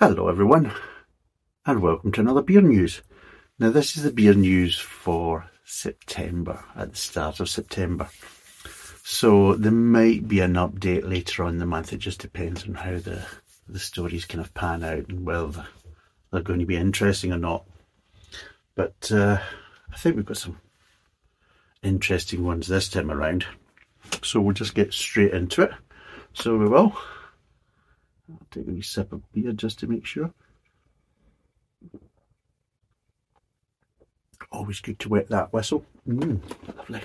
Hello, everyone, and welcome to another beer news. Now, this is the beer news for September, at the start of September. So, there might be an update later on in the month. It just depends on how the, the stories kind of pan out and whether they're going to be interesting or not. But uh, I think we've got some interesting ones this time around. So, we'll just get straight into it. So, we will. I'll take a wee sip of beer just to make sure. Always good to wet that whistle. Mm, lovely.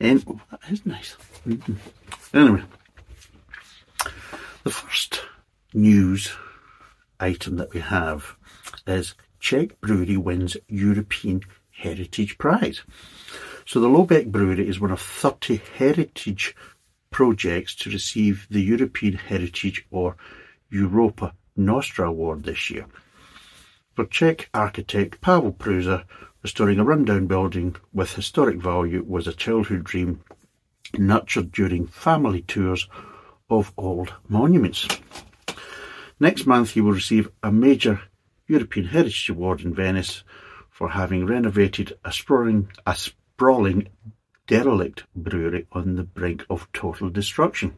And oh, that is nice. Mm. Anyway, the first news item that we have is Czech Brewery wins European Heritage Prize. So the Lobeck Brewery is one of 30 heritage projects to receive the European Heritage or Europa Nostra Award this year. For Czech architect Pavel Prusa, restoring a rundown building with historic value was a childhood dream nurtured during family tours of old monuments. Next month, he will receive a major European Heritage Award in Venice for having renovated a sprawling, a derelict brewery on the brink of total destruction.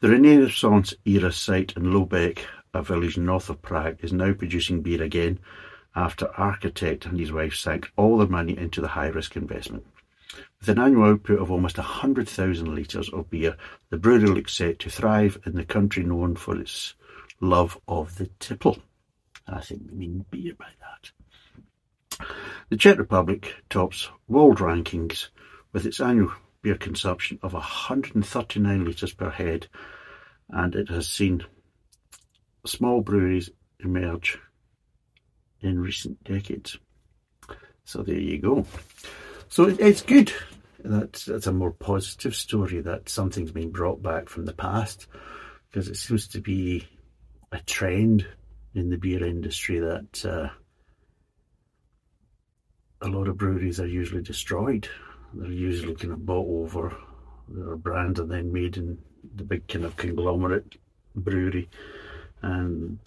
The Renaissance era site in Lobeck, a village north of Prague, is now producing beer again after architect and his wife sank all their money into the high risk investment. With an annual output of almost 100,000 litres of beer, the brewery looks set to thrive in the country known for its love of the tipple. I think we mean beer by that. The Czech Republic tops world rankings with its annual beer consumption of 139 litres per head, and it has seen small breweries emerge in recent decades. So there you go. So it's good. That's, that's a more positive story that something's been brought back from the past because it seems to be a trend in the beer industry that uh, a lot of breweries are usually destroyed they're usually kind of bought over. They're brand and then made in the big kind of conglomerate brewery, and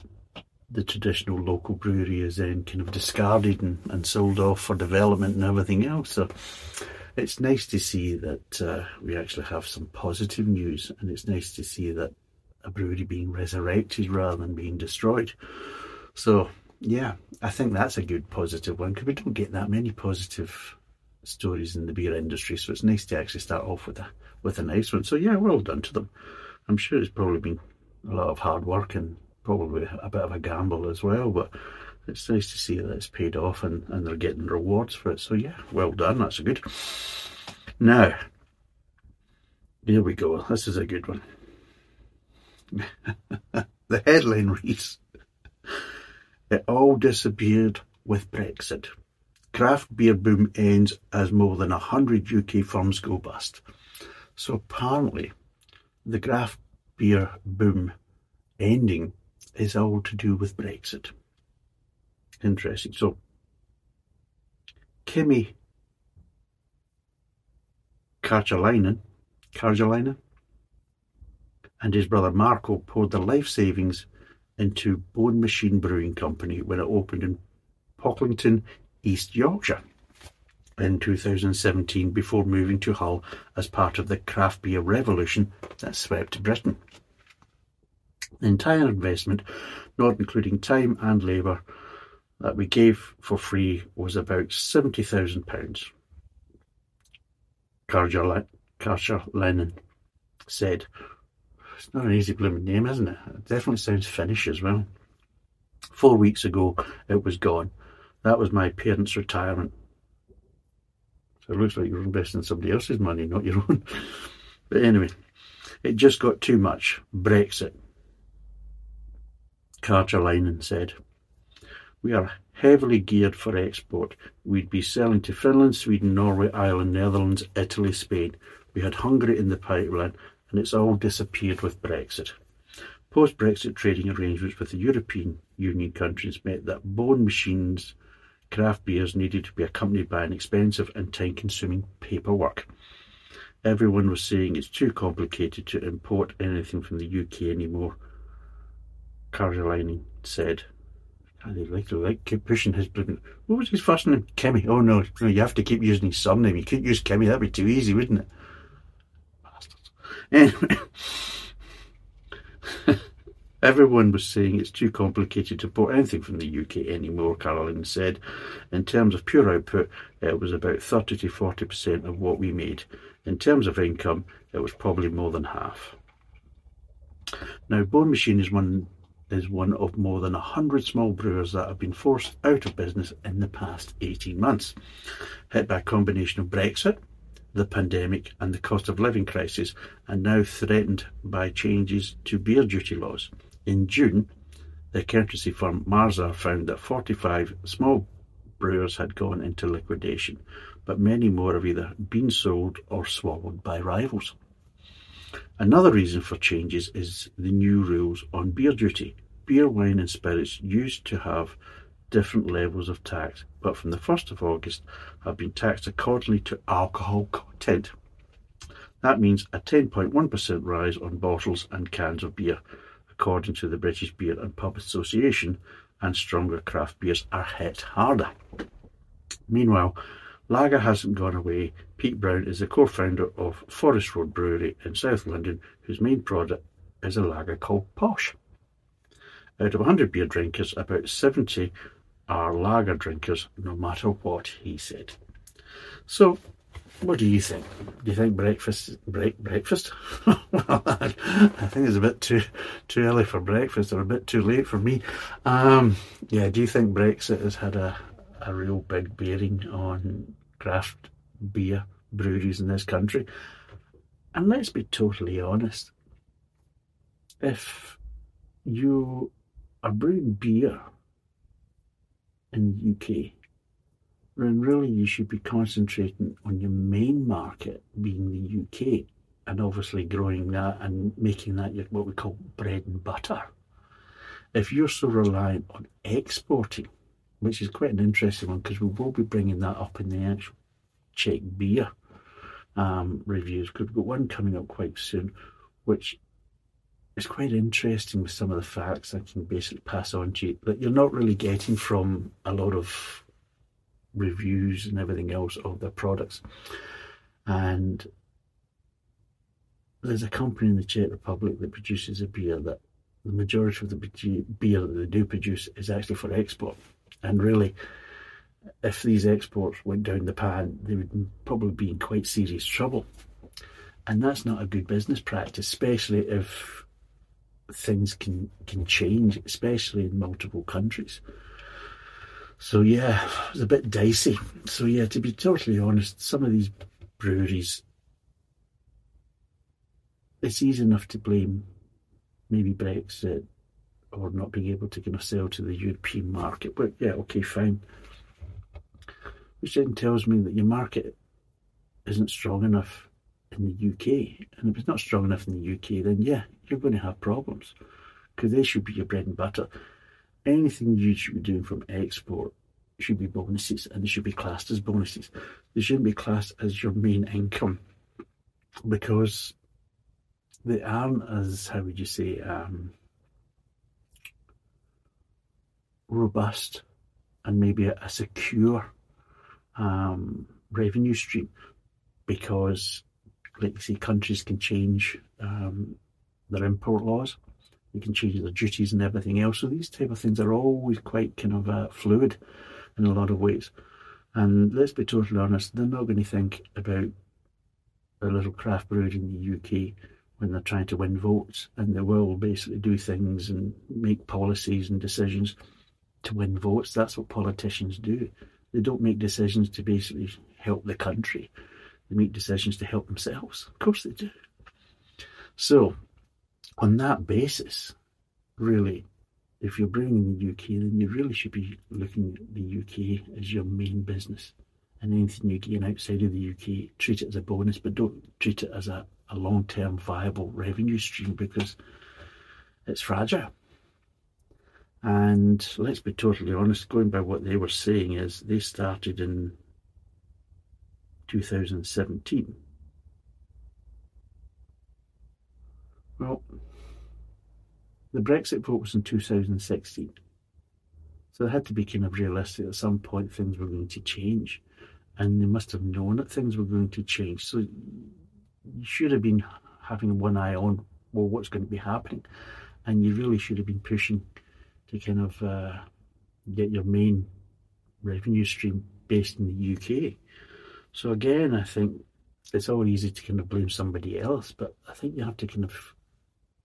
the traditional local brewery is then kind of discarded and, and sold off for development and everything else. So it's nice to see that uh, we actually have some positive news, and it's nice to see that a brewery being resurrected rather than being destroyed. So yeah, I think that's a good positive one because we don't get that many positive stories in the beer industry. So it's nice to actually start off with a with a nice one. So yeah, well done to them. I'm sure it's probably been a lot of hard work and probably a bit of a gamble as well, but it's nice to see that it's paid off and, and they're getting rewards for it. So yeah, well done. That's a good. Now, here we go. This is a good one. the headline reads, "It all disappeared with Brexit." craft beer boom ends as more than 100 UK firms go bust. So apparently, the craft beer boom ending is all to do with Brexit. Interesting. So, Kimmy Karjalainen, Karjalainen and his brother Marco poured their life savings into Bone Machine Brewing Company when it opened in Pocklington East Yorkshire in 2017 before moving to Hull as part of the craft beer revolution that swept Britain. The entire investment, not including time and labour, that we gave for free was about £70,000. Karcher Lennon said, It's not an easy blooming name, isn't it? It definitely sounds Finnish as well. Four weeks ago, it was gone that was my parents' retirement. So it looks like you're investing somebody else's money, not your own. but anyway, it just got too much. Brexit. Karjalainen said. We are heavily geared for export. We'd be selling to Finland, Sweden, Norway, Ireland, Netherlands, Italy, Spain. We had Hungary in the pipeline, and it's all disappeared with Brexit. Post Brexit trading arrangements with the European Union countries meant that Bone Machines craft beers needed to be accompanied by an expensive and time consuming paperwork. Everyone was saying it's too complicated to import anything from the UK anymore. Caroline said. And they like like keep pushing his blooming. What was his first name? Kimmy. Oh no, no, you have to keep using his surname. You couldn't use Kimmy. That'd be too easy, wouldn't it? Anyway. Everyone was saying it's too complicated to import anything from the UK anymore, Caroline said. In terms of pure output, it was about 30 to 40% of what we made. In terms of income, it was probably more than half. Now, Bone Machine is one is one of more than 100 small brewers that have been forced out of business in the past 18 months, hit by a combination of Brexit, the pandemic, and the cost of living crisis, and now threatened by changes to beer duty laws. In June, the accountancy firm Mazars found that 45 small brewers had gone into liquidation, but many more have either been sold or swallowed by rivals. Another reason for changes is the new rules on beer duty. Beer, wine, and spirits used to have different levels of tax, but from the 1st of August have been taxed accordingly to alcohol content. That means a 10.1% rise on bottles and cans of beer, according to the British Beer and Pub Association, and stronger craft beers are hit harder. Meanwhile, lager hasn't gone away. Pete Brown is the co-founder of Forest Road Brewery in South London, whose main product is a lager called Posh. Out of 100 beer drinkers, about 70 are lager drinkers, no matter what, he said. So, what do you think? Do you think breakfast break breakfast? I think it's a bit too too early for breakfast, or a bit too late for me. Um, yeah, do you think Brexit has had a a real big bearing on craft beer breweries in this country? And let's be totally honest. If you are brewing beer in the UK, when really you should be concentrating on your main market being the UK and obviously growing that and making that your, what we call bread and butter. If you're so reliant on exporting, which is quite an interesting one because we will be bringing that up in the actual Czech beer um, reviews because we've got one coming up quite soon, which is quite interesting with some of the facts I can basically pass on to you that you're not really getting from a lot of reviews and everything else of their products. And there's a company in the Czech Republic that produces a beer that the majority of the beer that they do produce is actually for export. And really, if these exports went down the pan, they would probably be in quite serious trouble. And that's not a good business practice, especially if things can can change, especially in multiple countries. So yeah, it was a bit dicey. So yeah, to be totally honest, some of these breweries, it's easy enough to blame maybe Brexit or not being able to kind of sell to the European market. But yeah, okay, fine. Which then tells me that your market isn't strong enough in the UK. And if it's not strong enough in the UK, then yeah, you're going to have problems because they should be your bread and butter anything you should be doing from export should be bonuses and they should be classed as bonuses. They shouldn't be classed as your main income because they aren't as, how would you say, um, robust and maybe a, a secure um, revenue stream because, like you see, countries can change um, their import laws they can change their duties and everything else. So these type of things are always quite kind of uh, fluid in a lot of ways. And let's be totally honest, they're not going to think about a little craft brewery in the UK when they're trying to win votes. And they will basically do things and make policies and decisions to win votes. That's what politicians do. They don't make decisions to basically help the country. They make decisions to help themselves. Of course they do. So on that basis, really, if you're bringing the UK, then you really should be looking at the UK as your main business. And anything you gain outside of the UK, treat it as a bonus, but don't treat it as a, a long term viable revenue stream because it's fragile. And let's be totally honest, going by what they were saying, is they started in 2017 Well, the Brexit vote was in 2016. So they had to be kind of realistic. At some point, things were going to change. And they must have known that things were going to change. So you should have been having one eye on, well, what's going to be happening. And you really should have been pushing to kind of uh, get your main revenue stream based in the UK. So again, I think it's all easy to kind of blame somebody else, but I think you have to kind of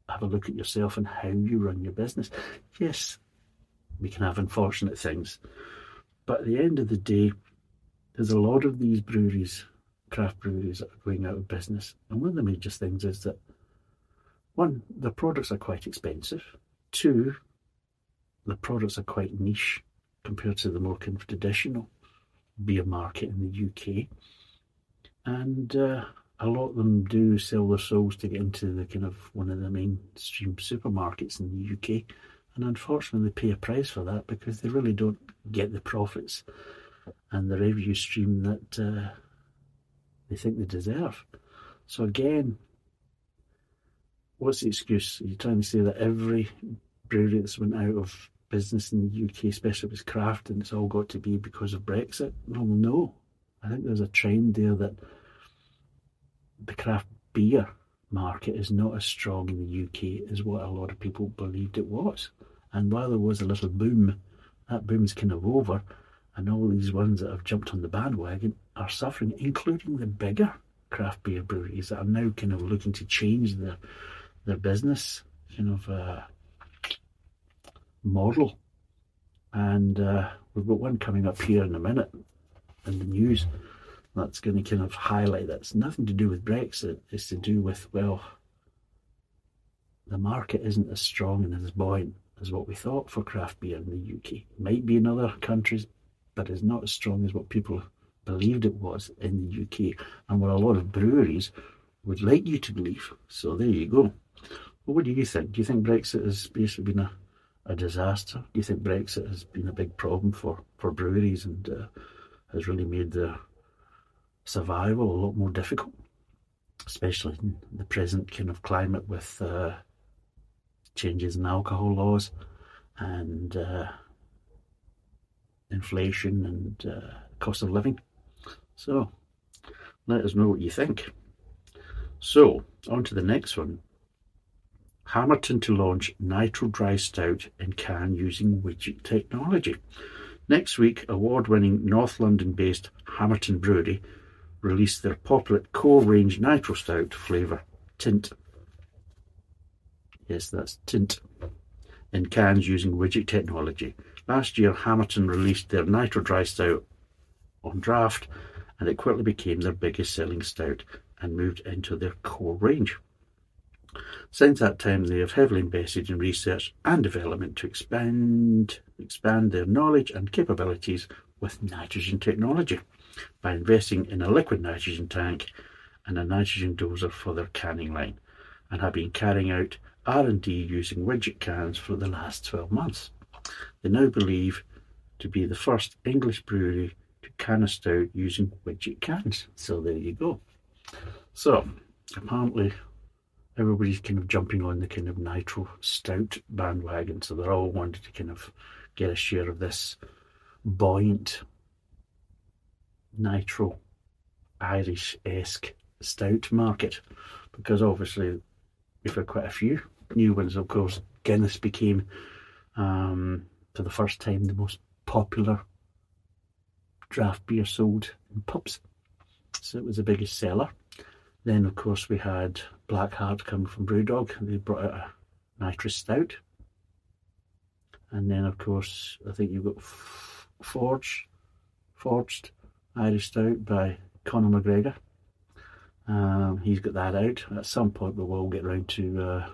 have a look at yourself and how you run your business. Yes, we can have unfortunate things, but at the end of the day, there's a lot of these breweries, craft breweries, that are going out of business. And one of the major things is that one, the products are quite expensive. Two, the products are quite niche compared to the more traditional beer market in the UK. And uh, a lot of them do sell their souls to get into the kind of one of the mainstream supermarkets in the UK. And unfortunately, they pay a price for that because they really don't get the profits and the revenue stream that uh, they think they deserve. So, again, what's the excuse? Are you trying to say that every brewery that's went out of business in the UK, especially it's craft, and it's all got to be because of Brexit? Well, no. I think there's a trend there that the craft beer market is not as strong in the UK as what a lot of people believed it was. And while there was a little boom, that boom's kind of over, and all these ones that have jumped on the bandwagon are suffering, including the bigger craft beer breweries that are now kind of looking to change their their business kind of uh, model. And uh, we've got one coming up here in a minute in the news that's going to kind of highlight that it's nothing to do with Brexit. It's to do with well, the market isn't as strong and as buoyant as what we thought for craft beer in the UK. Might be in other countries, but is not as strong as what people believed it was in the UK and what a lot of breweries would like you to believe. So there you go. Well, what do you think? Do you think Brexit has basically been a, a disaster? Do you think Brexit has been a big problem for, for breweries and uh, has really made their survival a lot more difficult? Especially in the present kind of climate with uh, changes in alcohol laws and uh, inflation and uh, cost of living. So, let us know what you think. So, on to the next one. Hammerton to launch Nitro Dry Stout in can using widget technology. Next week, award winning North London based Hammerton Brewery released their popular core range Nitro Stout flavour, Tint. Yes, that's Tint. In cans using widget technology. Last year, Hammerton released their Nitro Dry Stout on draft, and it quickly became their biggest selling stout and moved into their core range. Since that time, they have heavily invested in research and development to expand, expand their knowledge and capabilities with nitrogen technology by investing in a liquid nitrogen tank and a nitrogen doser for their canning line, and have been carrying out R&D using widget cans for the last 12 months. They now believe to be the first English brewery to can a stout using widget cans. So there you go. So apparently everybody's kind of jumping on the kind of nitro stout bandwagon. So they're all wanting to kind of get a share of this buoyant nitro Irish esque stout market. Because obviously we've had quite a few new ones. Of course, Guinness became um, for the first time the most popular draft beer sold in pubs. So it was the biggest seller. Then, of course, we had Black Heart coming from Brewdog. They brought out a nitrous stout. And then, of course, I think you've got Forge, Forged Irish Stout by Conor McGregor. Um, he's got that out. At some point, we will get around to uh,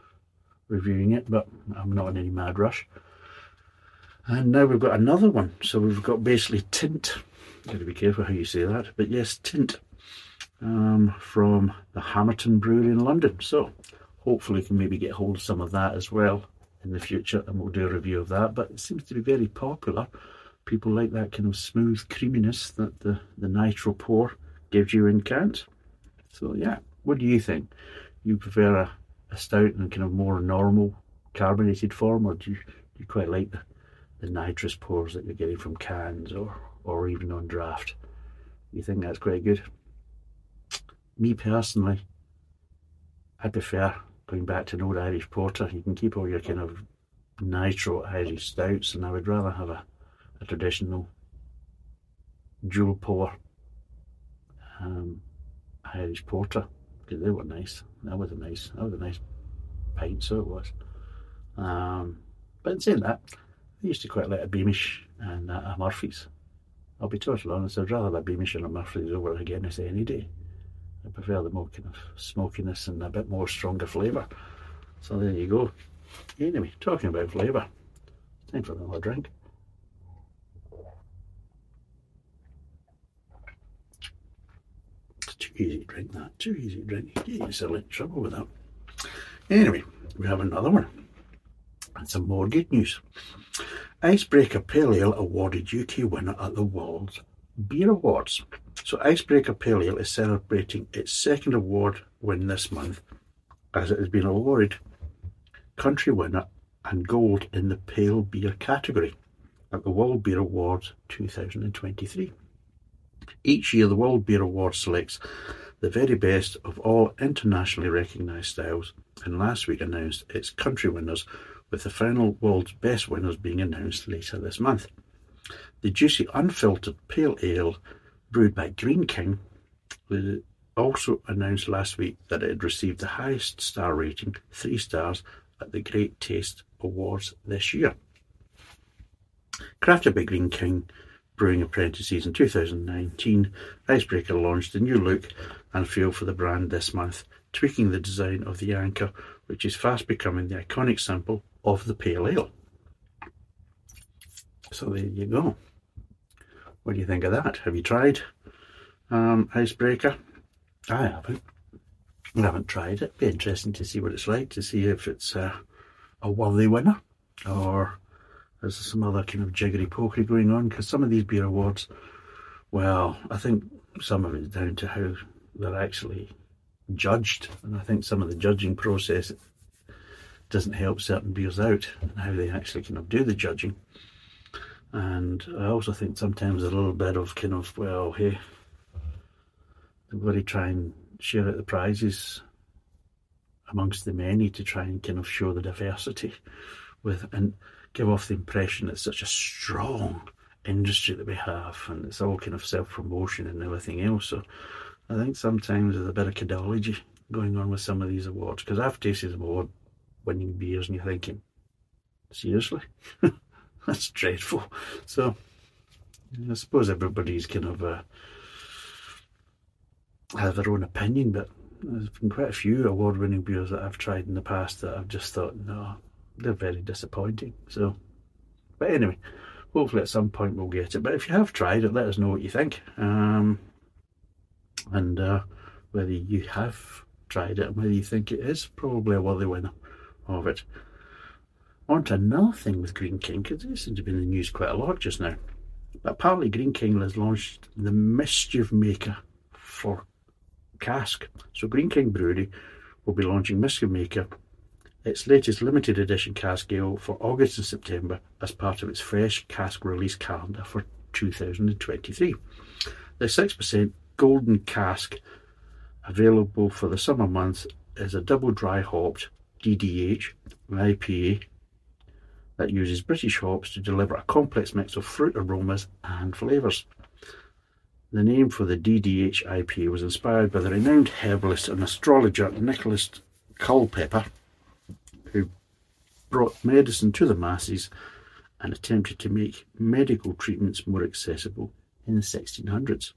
reviewing it, but I'm not in any mad rush. And now we've got another one. So we've got basically Tint. You've Got to be careful how you say that. But yes, Tint um, from the Hammerton Brewery in London. So hopefully we can maybe get hold of some of that as well in the future and we'll do a review of that. But it seems to be very popular. People like that kind of smooth creaminess that the, the nitro pour gives you in cans. So yeah, what do you think? You prefer a, a stout in kind of more normal carbonated form, or do you, do you quite like the, the nitrous pours that you're getting from cans or, or even on draft? You think that's quite good? Me personally, I prefer going back to an old Irish porter. You can keep all your kind of nitro Irish stouts, and I would rather have a, a traditional dual pour um, Irish porter because they were nice. That was a nice, that was a nice pint, so it was. Um, but in saying that, I used to quite like a Beamish and a Murphy's. I'll be totally honest, I'd rather a Beamish and a Murphy's over a Guinness any day. I prefer the more kind of smokiness and a bit more stronger flavour. So there you go. Anyway, talking about flavour, time for another drink. It's too easy drink that, too easy drink. You get yourself in trouble with that. Anyway, we have another one. And some more good news. Icebreaker Pale Ale awarded UK winner at the World Beer Awards. So Icebreaker Pale Ale is celebrating its second award win this month as it has been awarded country winner and gold in the pale beer category at the World Beer Awards 2023. Each year, the World Beer Award selects the very best of all internationally recognised styles, and last week announced its country winners with the final world's best winners being announced later this month. The juicy unfiltered pale ale brewed by Greene King also announced last week that it had received the highest star rating, three stars, at the Great Taste Awards this year. Crafted by Greene King Brewing Apprentices in 2019, Icebreaker launched a new look and feel for the brand this month, tweaking the design of the anchor, which is fast becoming the iconic symbol of the pale ale. So there you go. What do you think of that? Have you tried um, Icebreaker? I haven't. I haven't tried it. Be interesting to see what it's like, to see if it's uh, a worthy winner or there's some other kind of jiggery pokery going on. Because some of these beer awards, well, I think some of it's down to how they're actually judged, and I think some of the judging process doesn't help certain beers out and how they actually kind of do the judging. And I also think sometimes a little bit of kind of, well, hey, everybody try and share out the prizes amongst the many to try and kind of show the diversity with and give off the impression it's such a strong industry that we have and it's all kind of self promotion and everything else. So I think sometimes there's a bit of cadology going on with some of these awards because I've tasted award winning beers and you're thinking, seriously? That's dreadful. So I suppose everybody's kind of uh, have their own opinion, but there's been quite a few award winning beers that I've tried in the past that I've just thought, no, they're very disappointing. So, but anyway, hopefully at some point we'll get it. But if you have tried it, let us know what you think. Um, and uh, whether you have tried it and whether you think it is probably a worthy winner of it. On to another thing with Greene King, because seems to be in the news quite a lot just now. But apparently, Greene King has launched the Mischief Maker for cask. So Greene King Brewery will be launching Mischief Maker, its latest limited edition cask ale, for August and September as part of its fresh cask release calendar for 2023. The 6% golden cask available for the summer months is a double dry hopped DDH IPA that uses British hops to deliver a complex mix of fruit aromas and flavours. The name for the DDH IPA was inspired by the renowned herbalist and astrologer Nicholas Culpeper, brought medicine to the masses and attempted to make medical treatments more accessible in the 1600s.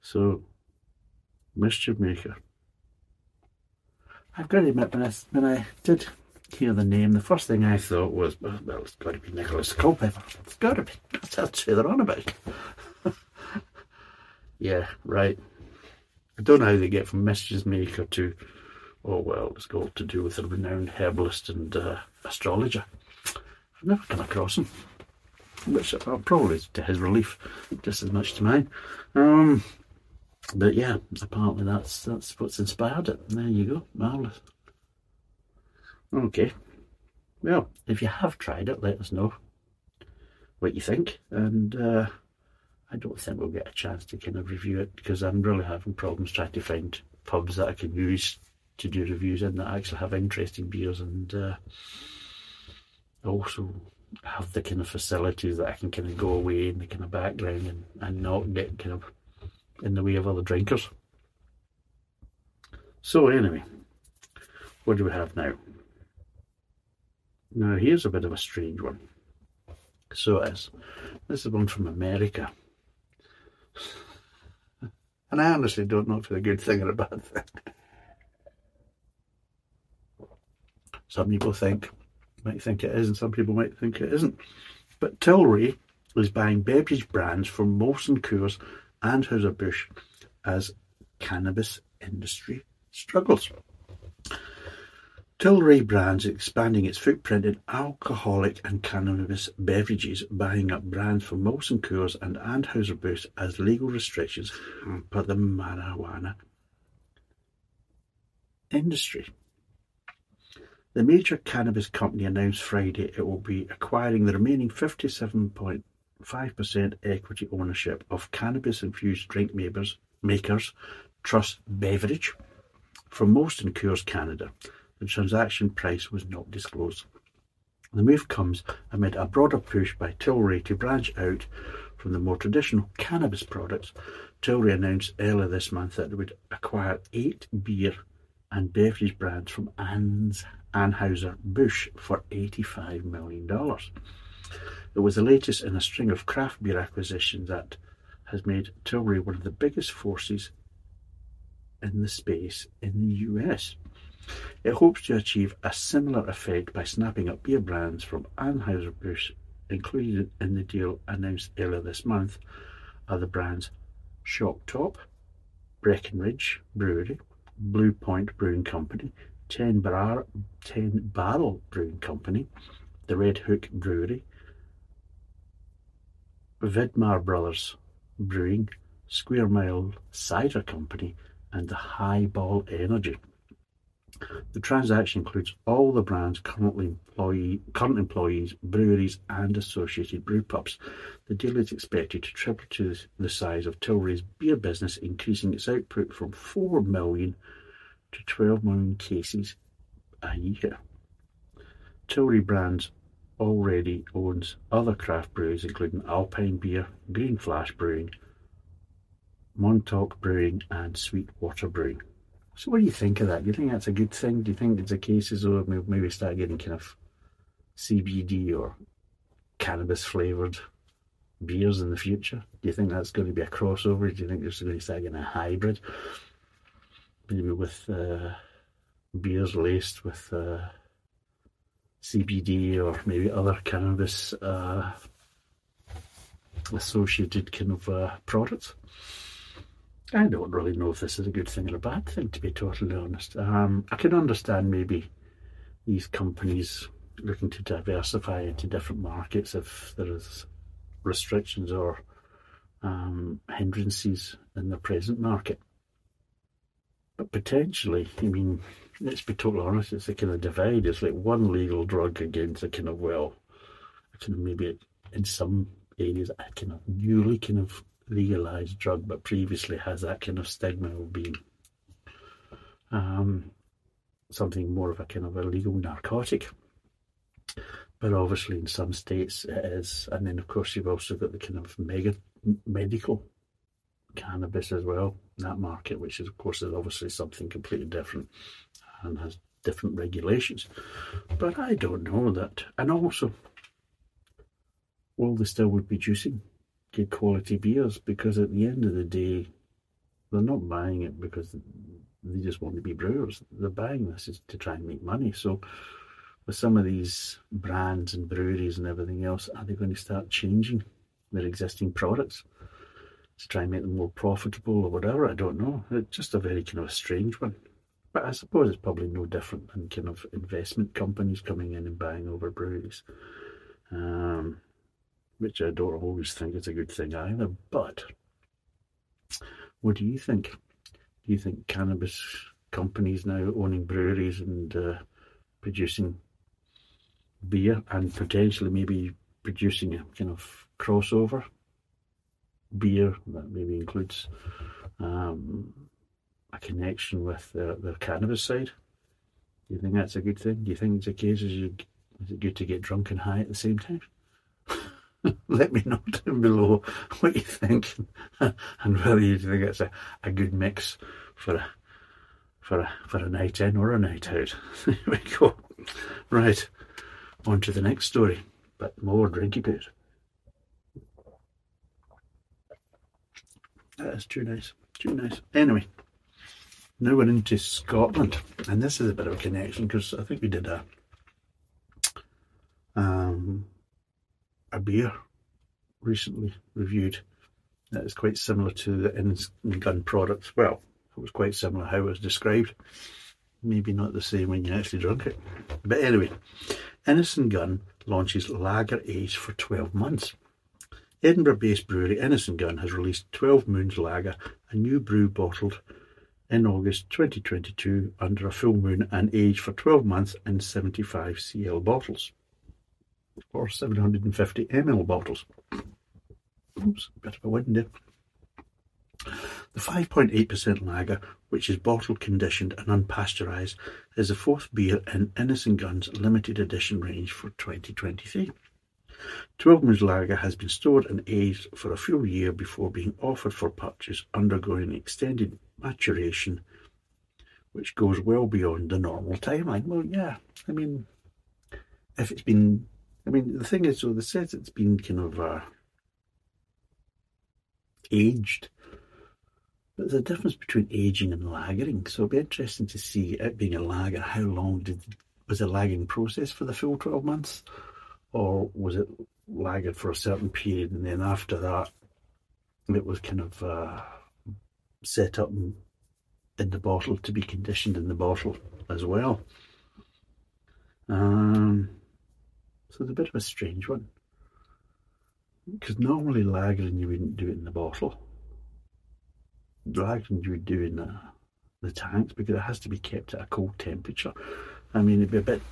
So, Mischief Maker. I've got to admit, when I, when I did hear the name, the first thing I thought was, oh, well, it's got to be Nicholas Culpeper. It's got to be. That's who they're on about. Yeah, right. I don't know how they get from mischief maker to, oh well, it's got to do with a renowned herbalist and uh, astrologer. I've never come across him, which uh, probably to his relief, just as much to mine. Um, but yeah, apparently that's that's what's inspired it. There you go, marvelous. Okay. Well, if you have tried it, let us know what you think. And uh, I don't think we'll get a chance to kind of review it because I'm really having problems trying to find pubs that I can use to do reviews in that actually have interesting beers and uh, also have the kind of facilities that I can kind of go away in the kind of background and, and not get kind of in the way of other drinkers. So anyway, what do we have now? Now here's a bit of a strange one. So it is. This is one from America. And I honestly don't know if it's a good thing or a bad thing. Some people think might think it is, and some people might think it isn't. But Tilray is buying beverage brands from Molson Coors and Anheuser-Busch as cannabis industry struggles. Tilray Brands expanding its footprint in alcoholic and cannabis beverages, buying up brands from Molson Coors and Anheuser-Busch as legal restrictions hamper the marijuana industry. The major cannabis company announced Friday it will be acquiring the remaining 57.5% equity ownership of cannabis-infused drink makers, makers Truss Beverage from Molson Coors Canada. The transaction price was not disclosed. The move comes amid a broader push by Tilray to branch out from the more traditional cannabis products. Tilray announced earlier this month that it would acquire eight beer and beverage brands from Anne's Anheuser-Busch for $85 million. It was the latest in a string of craft beer acquisitions that has made Tilray one of the biggest forces in the space in the US. It hopes to achieve a similar effect by snapping up beer brands from Anheuser-Busch, included in the deal announced earlier this month are the brands Shock Top, Breckenridge Brewery, Blue Point Brewing Company, Ten, Bar- Ten Barrel Brewing Company, the Red Hook Brewery, Widmer Brothers Brewing, Square Mile Cider Company, and the HiBall Energy. The transaction includes all the brand's currently employee, current employees, breweries, and associated brewpubs. The deal is expected to triple to the size of Tilray's beer business, increasing its output from 4 million to 12 million cases a year. Tilray Brands already owns other craft breweries, including Alpine Beer, Green Flash Brewing, Montauk Brewing, and Sweetwater Brewing. So, what do you think of that? Do you think that's a good thing? Do you think it's a case as though maybe start getting kind of CBD or cannabis flavoured beers in the future? Do you think that's going to be a crossover? Do you think there's going to start getting a hybrid? Maybe with uh, beers laced with uh, CBD or maybe other cannabis uh, associated kind of uh, products. I don't really know if this is a good thing or a bad thing, to be totally honest. Um, I can understand maybe these companies looking to diversify into different markets if there is restrictions or um, hindrances in the present market. But potentially, I mean, let's be totally honest, it's a kind of divide. It's like one legal drug against a kind of, well, a kind of maybe in some areas, a kind of newly kind of legalized drug, but previously has that kind of stigma of being um, something more of a kind of illegal narcotic. But obviously, in some states, it is. And then, of course, you've also got the kind of mega medical cannabis as well, that market, which is, of course, is obviously something completely different and has different regulations. But I don't know that. And also, will they still be producing good quality beers? Because at the end of the day, they're not buying it because they just want to be brewers. They're buying this is to try and make money. So, with some of these brands and breweries and everything else, are they going to start changing their existing products? To try and make them more profitable or whatever. I don't know. It's just a very kind of strange one. But I suppose it's probably no different than kind of investment companies coming in and buying over breweries, um, which I don't always think is a good thing either. But what do you think? Do you think cannabis companies now owning breweries and uh, producing beer and potentially maybe producing a kind of crossover beer that maybe includes um, a connection with their, their cannabis side. Do you think that's a good thing? Do you think it's a case is, you, is it good to get drunk and high at the same time? Let me know down below what you think and whether you think it's a, a good mix for a for a for a night in or a night out. there we go. Right, on to the next story, but more drinky bit. That is too nice, too nice. Anyway, now we're into Scotland, and this is a bit of a connection because I think we did a um, a beer recently reviewed that is quite similar to the Innis Gunn product. Well, it was quite similar how it was described. Maybe not the same when you actually drunk it. But anyway, Innis Gunn launches lager age for 12 months. Edinburgh based brewery Innis Gunn has released 12 Moons Lager, a new brew bottled in August 2022 under a full moon and aged for 12 months in 75 cl bottles or 750 ml bottles. Oops, bit of a wind there. The 5.8% lager, which is bottle conditioned and unpasteurised, is the fourth beer in Innis Gunn's limited edition range for 2023. 12 Moons Lager has been stored and aged for a full year before being offered for purchase, undergoing extended maturation, which goes well beyond the normal timeline. Well, yeah, I mean, if it's been, I mean, the thing is, so they says it's been kind of uh, aged but there's a difference between aging and lagering, so it'll be interesting to see it being a lager. How long did was the lagging process for the full twelve months, or was it lagged for a certain period and then after that it was kind of uh, set up in, in the bottle to be conditioned in the bottle as well. Um, so it's a bit of a strange one because normally lagering you wouldn't do it in the bottle drag you would do in the, the tanks because it has to be kept at a cold temperature. I mean, it'd be a bit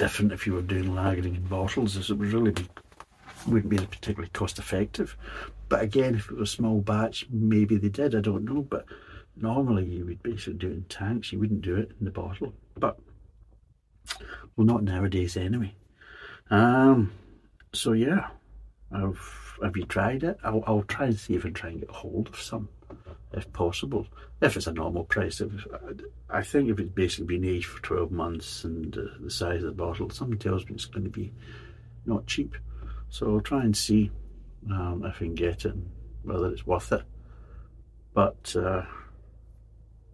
different if you were doing lagering in bottles, as it would really be wouldn't be particularly cost effective. But again, if it was a small batch, maybe they did. I don't know. But normally you would basically do it in tanks. You wouldn't do it in the bottle. But well, not nowadays anyway. Um. So yeah, I've have you tried it? I'll I'll try and see if I can try and get hold of some if possible. If it's a normal price, if, I think if it's basically been aged for 12 months and uh, the size of the bottle, something tells me it's going to be not cheap. So I'll try and see um, if I can get it and whether it's worth it. But uh,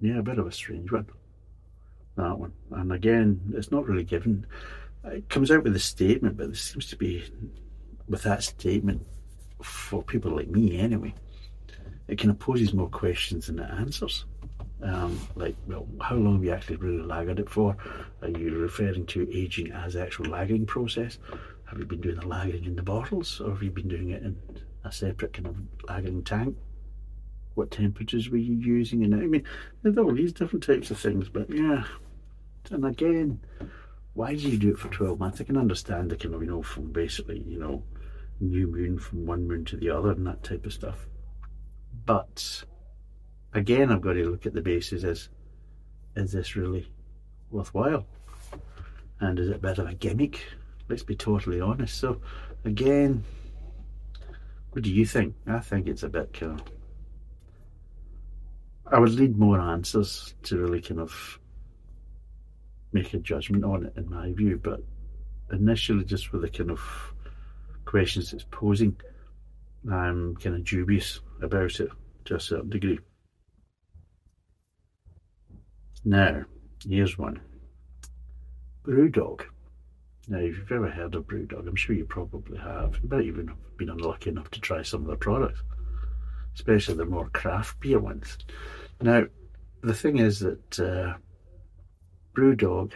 yeah, a bit of a strange one, that one. And again, it's not really given. It comes out with a statement, but there seems to be, with that statement, for people like me anyway, it kind of poses more questions than it answers. Um, like, well, how long have you actually really lagered it for? Are you referring to aging as actual lagering process? Have you been doing the lagering in the bottles, or have you been doing it in a separate kind of lagering tank? What temperatures were you using? And I mean, there's all these different types of things, but yeah. And again, why do you do it for 12 months? I can understand the kind of, you know, from basically, you know, new moon from one moon to the other and that type of stuff. But again, I've got to look at the basis as is this really worthwhile? And is it a bit of a gimmick? Let's be totally honest. So, again, what do you think? I think it's a bit kind of. I would need more answers to really kind of make a judgment on it, in my view. But initially, just with the kind of questions it's posing, I'm kind of dubious about it to a certain degree. Now, here's one. Brewdog. Now, if you've ever heard of Brewdog, I'm sure you probably have. You might even have been unlucky enough to try some of their products, especially the more craft beer ones. Now, the thing is that uh, Brewdog,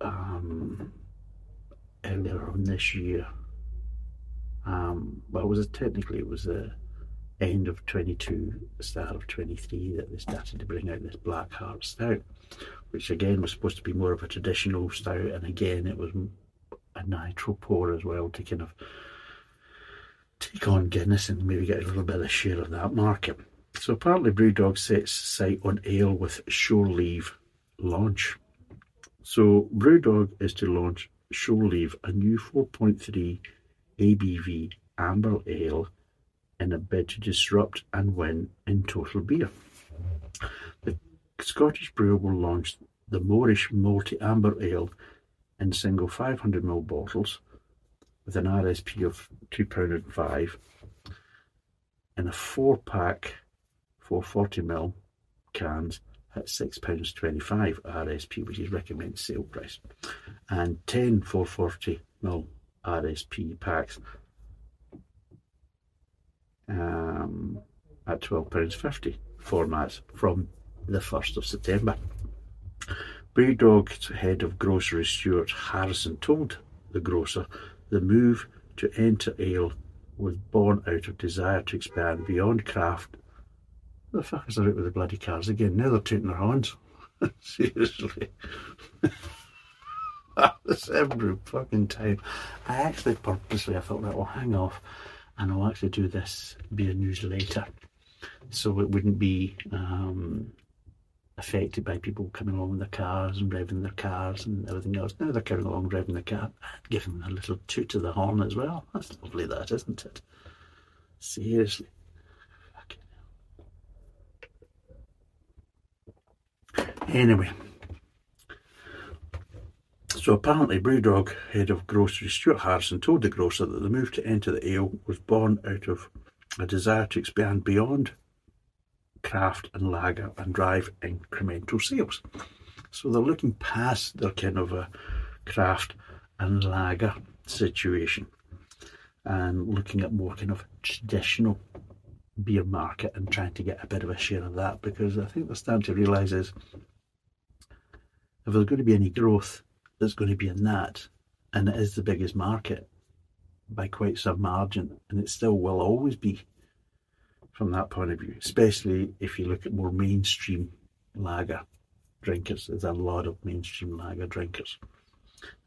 um, earlier on this year, um, well, it was a, technically it was a end of 22, start of 23, that they started to bring out this Black Heart Stout, which again was supposed to be more of a traditional stout, and again it was a nitro pour as well to kind of take on Guinness and maybe get a little bit of share of that market. So apparently Brewdog sets sight on ale with Shore Leave launch. So Brewdog is to launch Shore Leave, a new 4.3 ABV amber ale in a bid to disrupt and win in total beer. The Scottish brewer will launch the Moorish Malty Amber Ale in single 500ml bottles with an RSP of £2.05 in a four pack 440ml cans at £6.25 RSP, which is recommended sale price, and 10 440ml RSP packs um, at £12.50 formats from the 1st of September. Brewdog's head of grocery Stuart Harrison told the grocer the move to enter ale was born out of desire to expand beyond craft. The fuckers are out with the bloody cars again. Now they're taking their horns. Seriously. this every fucking time. I actually purposely I thought, right, well hang off and I'll actually do this beer news later. So it wouldn't be um, affected by people coming along in their cars and revving their cars and everything else. Now they're coming along revving the car, giving them a little toot to the horn as well. That's lovely, that isn't it? Seriously. Anyway, so apparently, Brewdog head of grocery Stuart Harrison told the grocer that the move to enter the ale was born out of a desire to expand beyond craft and lager and drive incremental sales. So they're looking past their kind of a craft and lager situation and looking at more kind of traditional beer market and trying to get a bit of a share of that because I think they're starting to realise is if there's going to be any growth that's going to be in that, and it is the biggest market by quite some margin, and it still will always be from that point of view, especially if you look at more mainstream lager drinkers. There's a lot of mainstream lager drinkers.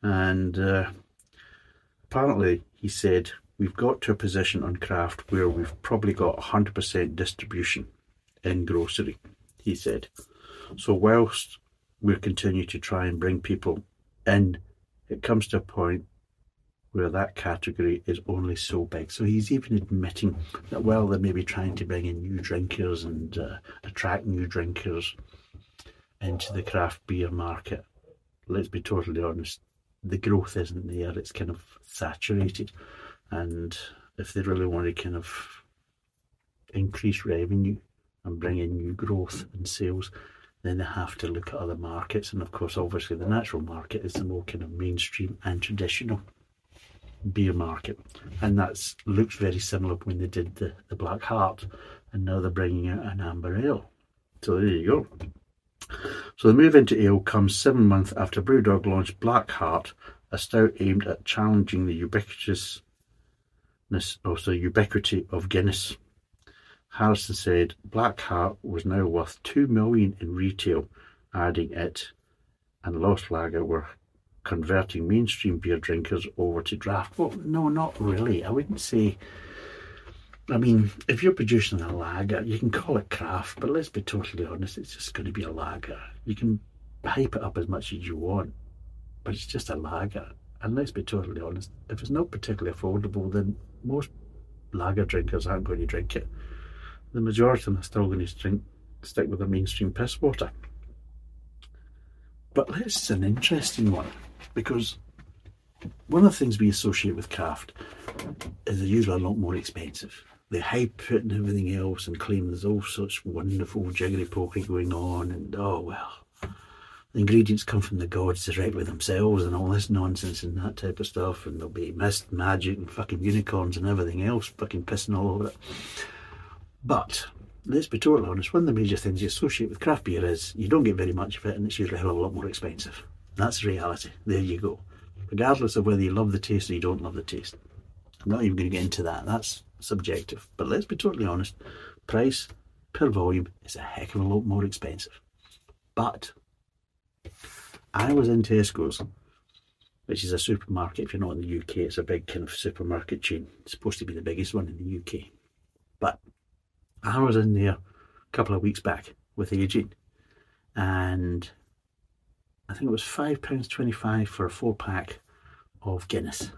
And uh, apparently, he said, we've got to a position on craft where we've probably got 100% distribution in grocery, he said. So, whilst we'll continue to try and bring people and it comes to a point where that category is only so big. So he's even admitting that while they may be trying to bring in new drinkers and uh, attract new drinkers into the craft beer market, let's be totally honest, the growth isn't there. It's kind of saturated. And if they really want to kind of increase revenue and bring in new growth and sales, then they have to look at other markets. And of course, obviously, the natural market is the more kind of mainstream and traditional beer market. And that looks very similar when they did the, the Black Heart, and now they're bringing out an amber ale. So there you go. So the move into ale comes seven months after Brewdog launched Black Heart, a stout aimed at challenging the ubiquitousness, oh, also ubiquity of Guinness. Harrison said Black Heart was now worth two million in retail, adding it and Lost Lager were converting mainstream beer drinkers over to draft. Well, no, not really. I wouldn't say. I mean, if you're producing a lager, you can call it craft, but let's be totally honest, it's just going to be a lager. You can hype it up as much as you want, but it's just a lager. And let's be totally honest, if it's not particularly affordable, then most lager drinkers aren't going to drink it the majority of them are still going to drink, stick with the mainstream piss water. But this is an interesting one because one of the things we associate with craft is they're usually a lot more expensive. They hype it and everything else and claim there's all such wonderful jiggery pokery going on and oh well the ingredients come from the gods directly themselves and all this nonsense and that type of stuff and there'll be mist, magic and fucking unicorns and everything else fucking pissing all over it. But let's be totally honest, one of the major things you associate with craft beer is you don't get very much of it and it's usually a hell of a lot more expensive. That's reality. There you go. Regardless of whether you love the taste or you don't love the taste. I'm not even going to get into that. That's subjective. But let's be totally honest, price per volume is a heck of a lot more expensive. But I was in Tesco's, which is a supermarket. If you're not in the UK, it's a big kind of supermarket chain. It's supposed to be the biggest one in the UK. I was in there a couple of weeks back with Agent, and I think it was £5.25 for a four pack of Guinness,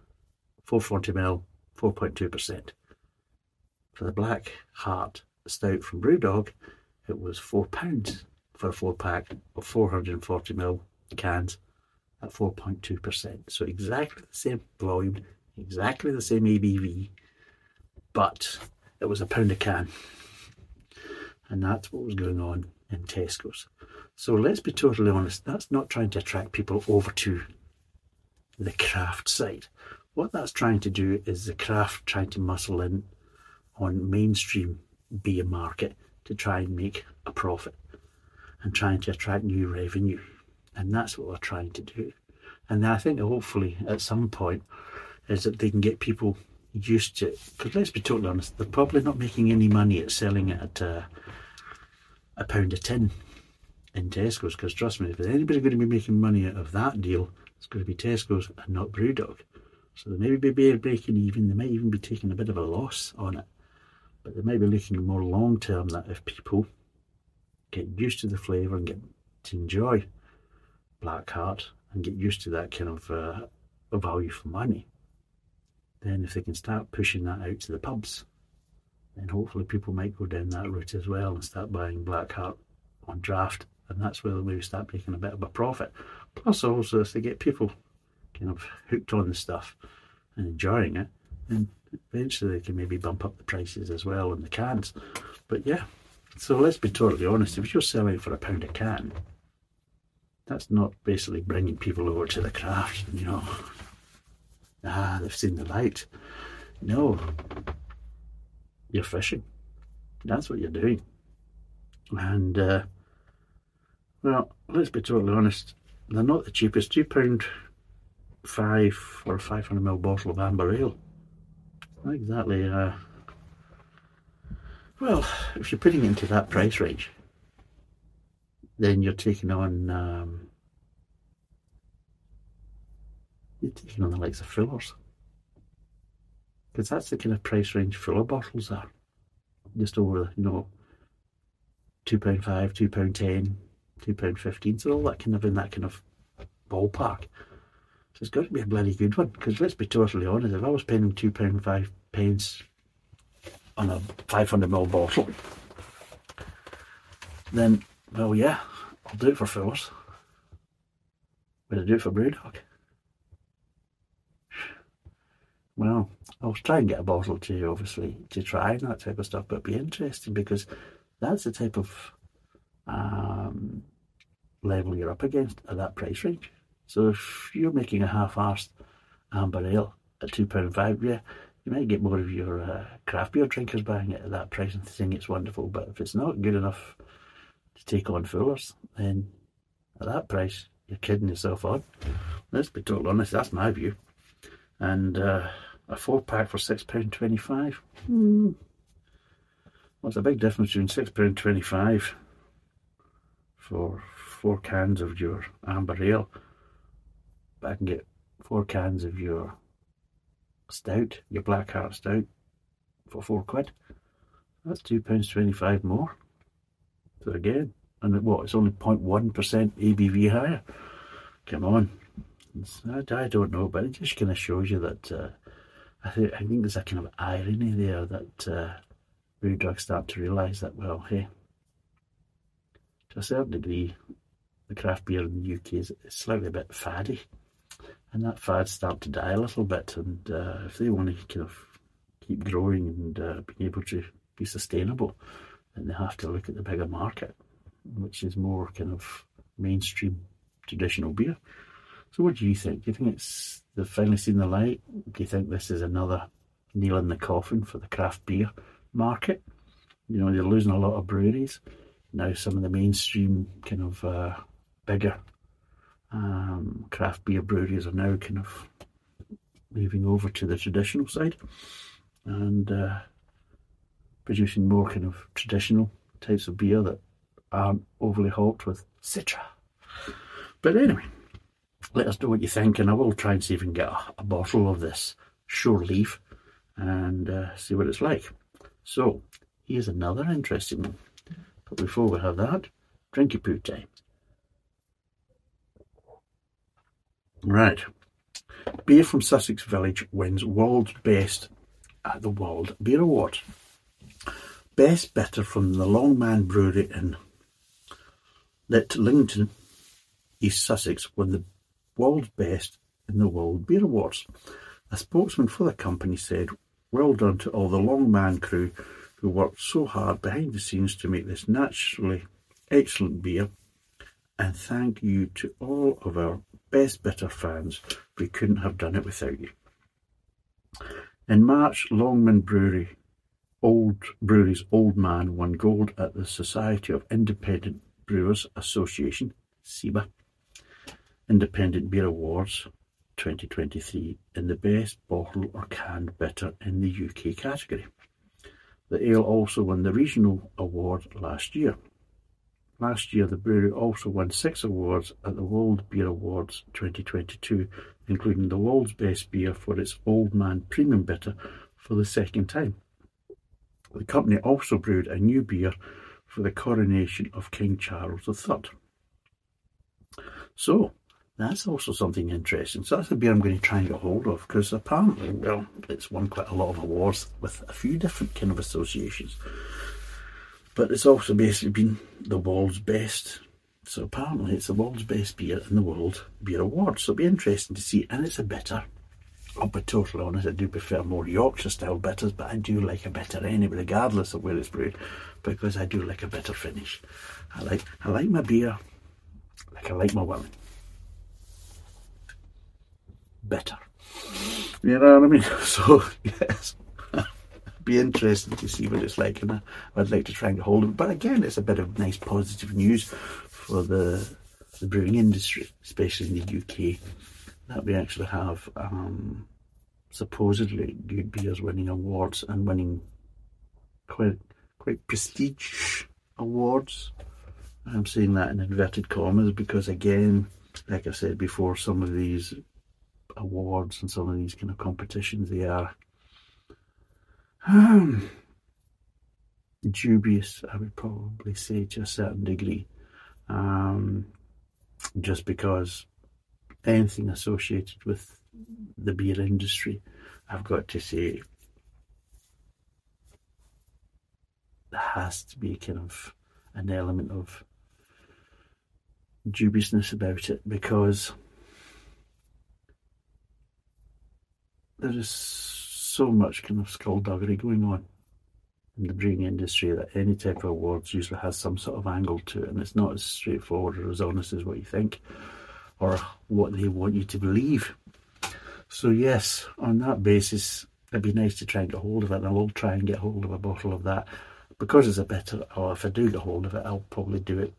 440ml, 4.2%. For the Black Heart Stout from Brewdog, it was £4 for a four pack of 440ml cans at 4.2%. So exactly the same volume, exactly the same ABV, but it was a pound a can. And that's what was going on in Tesco's. So let's be totally honest, that's not trying to attract people over to the craft side. What that's trying to do is the craft trying to muscle in on mainstream beer market to try and make a profit and trying to attract new revenue. And that's what we're trying to do. And I think hopefully at some point is that they can get people used to. Because let's be totally honest, they're probably not making any money at selling it at uh, a pound a tin in Tesco's. Because trust me, if anybody's going to be making money out of that deal, it's going to be Tesco's and not Brewdog. So they may be breaking even, they might even be taking a bit of a loss on it. But they might be looking more long term that if people get used to the flavour and get to enjoy Black Heart and get used to that kind of uh, value for money, then if they can start pushing that out to the pubs, then hopefully people might go down that route as well and start buying Black Heart on draft, and that's where maybe start making a bit of a profit. Plus, also if they get people kind of hooked on the stuff and enjoying it, then eventually they can maybe bump up the prices as well in the cans. But yeah, so let's be totally honest. If you're selling for a pound a can, that's not basically bringing people over to the craft. You know, ah, they've seen the light. No, you're fishing. That's what you're doing. And uh, well, let's be totally honest. They're not the cheapest. Two pound five for a 500 ml bottle of amber ale. Not exactly. Uh, well, if you're putting into that price range, then you're taking on um, you're taking on the likes of Fuller's. Because that's the kind of price range Fuller bottles are. Just over, you know, £2.5, £2.10, £2.15. So all that kind of in that kind of ballpark. So it's got to be a bloody good one. Because let's be totally honest, if I was paying £2.5 pence on a 500ml bottle, then, well, yeah, I'll do it for Fuller's. But I do it for Brewdog. Well, I'll try and get a bottle to obviously to try and that type of stuff, but be interesting because that's the type of um, level you're up against at that price range. So if you're making a half-arsed amber ale at two pound five, yeah, you might get more of your uh, craft beer drinkers buying it at that price and saying it's wonderful. But if it's not good enough to take on Fuller's, then at that price, you're kidding yourself on. Let's be totally honest, that's my view. And uh, a four pack for £6.25. Hmm. What's a big difference between £6.25 for four cans of your amber ale? But I can get four cans of your stout, your black heart stout, for four quid. That's £2.25 more. So again, and what, it's only 0.1% ABV higher. Come on. I, I, don't know, but it just kind of shows you that uh, I, th- I think there's a kind of irony there that uh, start to realise that, well, hey, to a certain degree, the craft beer in the UK is slightly a bit faddy. And that fad start to die a little bit. And uh, if they want to kind of keep growing and uh, being able to be sustainable, then they have to look at the bigger market, which is more kind of mainstream traditional beer. So, what do you think? Do you think it's they've finally seen the light? Do you think this is another nail in the coffin for the craft beer market? You know, they're losing a lot of breweries now. Some of the mainstream kind of uh, bigger um, craft beer breweries are now kind of moving over to the traditional side, and uh, producing more kind of traditional types of beer that aren't overly hopped with citra. But anyway, let us know what you think, and I will try and see if we can get a, a bottle of this Shore Leave and uh, see what it's like. So, here's another interesting one. But before we have that, drinky poo time. Right. Beer from Sussex Village wins World's Best at the World Beer Award. Best Bitter from the Long Man Brewery in Litlington, East Sussex, won the World's Best in the World Beer Awards. A spokesman for the company said, Well done to all the Long Man crew who worked so hard behind the scenes to make this naturally excellent beer. And thank you to all of our best bitter fans. We couldn't have done it without you. In March, Long Man Brewery Old Brewery's Old Man won gold at the Society of Independent Brewers Association (SIBA) Independent Beer Awards 2023 in the Best Bottle or Canned Bitter in the UK category. The ale also won the Regional Award last year. Last year, the brewery also won six awards at the World Beer Awards 2022, including the world's best beer for its Old Man Premium Bitter for the second time. The company also brewed a new beer for the coronation of King Charles III. So, that's also something interesting. So that's a beer I'm going to try and get hold of because apparently, well, it's won quite a lot of awards with a few different kind of associations. But it's also basically been the world's best. So apparently it's the world's best beer in the World Beer Awards. So it'll be interesting to see. And it's a bitter. I'll be totally honest, I do prefer more Yorkshire style bitters, but I do like a bitter anyway, regardless of where it's brewed, because I do like a bitter finish. I like I like my beer like I like my women. Bitter. You know what I mean? So yes. be interesting to see what it's like, and I, would like to try and get hold of it. But again, it's a bit of nice positive news for the the brewing industry, especially in the UK that we actually have um, supposedly good beers winning awards and winning quite quite prestige awards. I'm saying that in inverted commas because again, like I said before, some of these awards and some of these kind of competitions they are um, dubious, I would probably say to a certain degree. Um, just because anything associated with the beer industry, I've got to say, there has to be kind of an element of dubiousness about it because there is so much kind of skullduggery going on in the brewing industry that any type of awards usually has some sort of angle to it and it's not as straightforward or as honest as what you think or what they want you to believe. So, yes, on that basis, it'd be nice to try and get hold of it, and I will try and get hold of a bottle of that. Because it's a better, or if I do get hold of it, I'll probably do it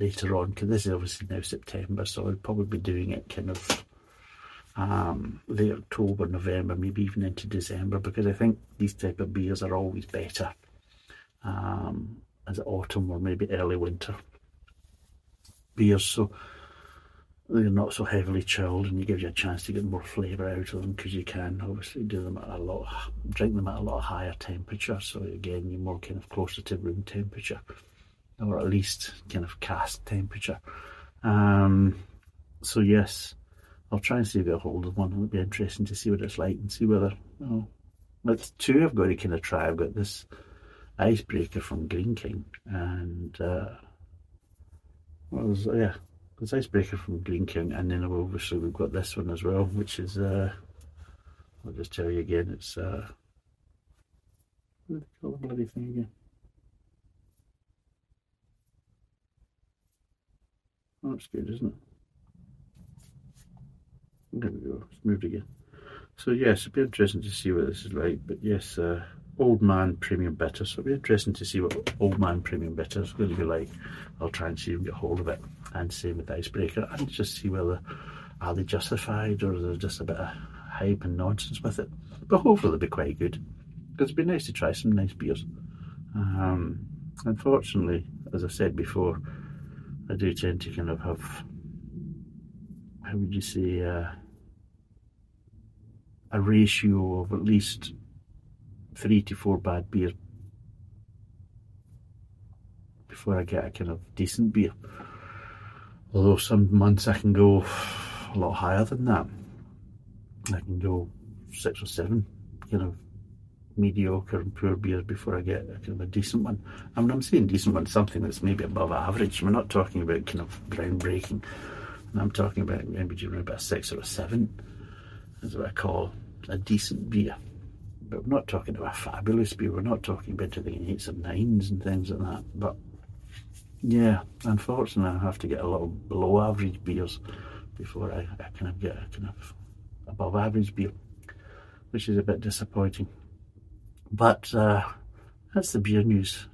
later on, because this is obviously now September, so I'll probably be doing it kind of um, late October, November, maybe even into December, because I think these type of beers are always better um, as autumn or maybe early winter beers. So they're not so heavily chilled and you give you a chance to get more flavour out of them because you can obviously do them at a lot drink them at a lot higher temperature so again you're more kind of closer to room temperature or at least kind of cask temperature um, so yes I'll try and see if I get hold of one. It'll be interesting to see what it's like and see whether you know. Two I've got to kind of try. I've got this icebreaker from Greene King and uh, what was yeah there's Icebreaker from Greene King, and then obviously we've got this one as well, which is, uh, I'll just tell you again, it's, uh, what they call the bloody thing again? Oh, that's good, isn't it? There we go, it's moved again. So yes, it'd be interesting to see what this is like, but yes, uh, Old Man Premium Bitter. So it'll be interesting to see what Old Man Premium Bitter is going to be like. I'll try and see if we get hold of it. And same with Icebreaker. And just see whether are they justified or is there just a bit of hype and nonsense with it. But hopefully they'll be quite good. It'd be nice to try some nice beers. Um, unfortunately, as I said before, I do tend to kind of have, how would you say, uh, a ratio of at least three to four bad beers before I get a kind of decent beer. Although some months I can go a lot higher than that. I can go six or seven kind of mediocre and poor beers before I get a kind of a decent one. I mean, I'm saying decent one, something that's maybe above average. We're not talking about kind of groundbreaking. I'm talking about maybe around about a six or a seven, is what I call a decent beer. But we're not talking about a fabulous beer. We're not talking about the eights and nines and things like that. But yeah, unfortunately, I have to get a lot of below average beers before I, I kind of get a kind of above average beer, which is a bit disappointing. But uh, that's the beer news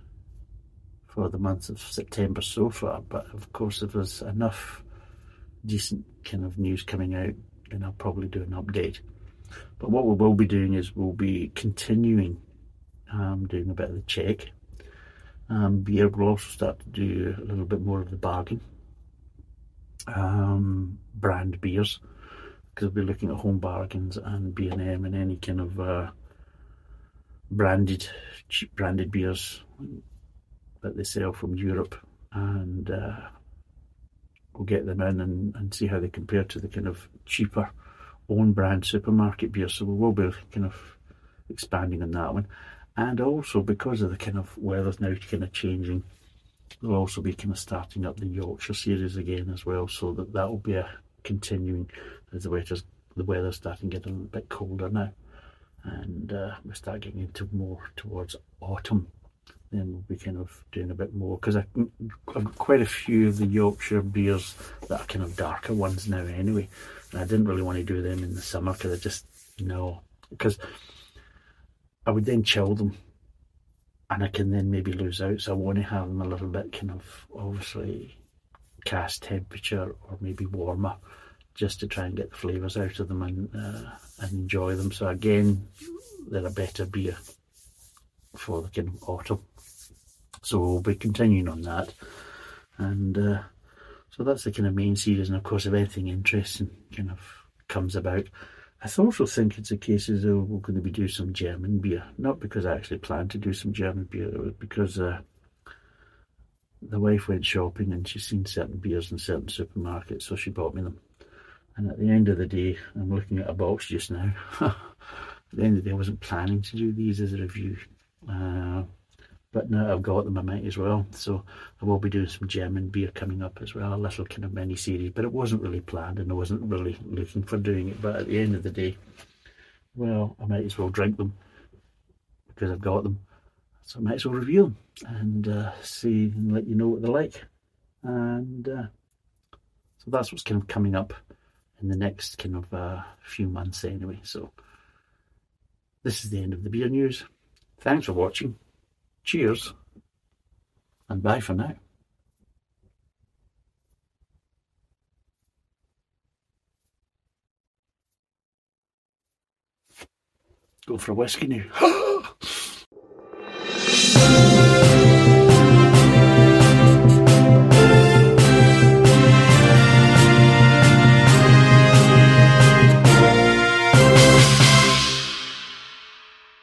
for the month of September so far. But of course, if there's enough decent kind of news coming out, then I'll probably do an update. But what we will be doing is we'll be continuing um, doing a bit of the check. Um, beer will also start to do a little bit more of the bargain. Um, brand beers because we'll be looking at home bargains and B&M and any kind of uh, branded cheap branded beers that they sell from Europe and uh, we'll get them in and, and see how they compare to the kind of cheaper own brand supermarket beer. So we will be kind of expanding on that one. And also because of the kind of weather's now kind of changing, we'll also be kind of starting up the Yorkshire series again as well. So that that will be a continuing as the weather's the weather's starting to get a little bit colder now, and uh, we start getting into more towards autumn. Then we'll be kind of doing a bit more because I've got quite a few of the Yorkshire beers that are kind of darker ones now anyway. And I didn't really want to do them in the summer because I just no because I would then chill them and I can then maybe lose out. So I want to have them a little bit kind of obviously cast temperature or maybe warmer just to try and get the flavours out of them and, uh, and enjoy them. So again, they're a better beer for the kind of autumn. So we'll be continuing on that. And uh, so that's the kind of main series. And of course, if anything interesting kind of comes about, I also think it's a case as though we're going to be doing some German beer. Not because I actually planned to do some German beer, but because uh, the wife went shopping and she's seen certain beers in certain supermarkets, so she bought me them. And at the end of the day, I'm looking at a box just now. at the end of the day, I wasn't planning to do these as a review. Uh, but now I've got them, I might as well. So I will be doing some German beer coming up as well, a little kind of mini series. But it wasn't really planned and I wasn't really looking for doing it. But at the end of the day, well, I might as well drink them because I've got them. So I might as well review them and uh, see and let you know what they're like. And uh, so that's what's kind of coming up in the next kind of uh, few months anyway. So this is the end of the beer news. Thanks for watching. Cheers and bye for now. Go for a whiskey now.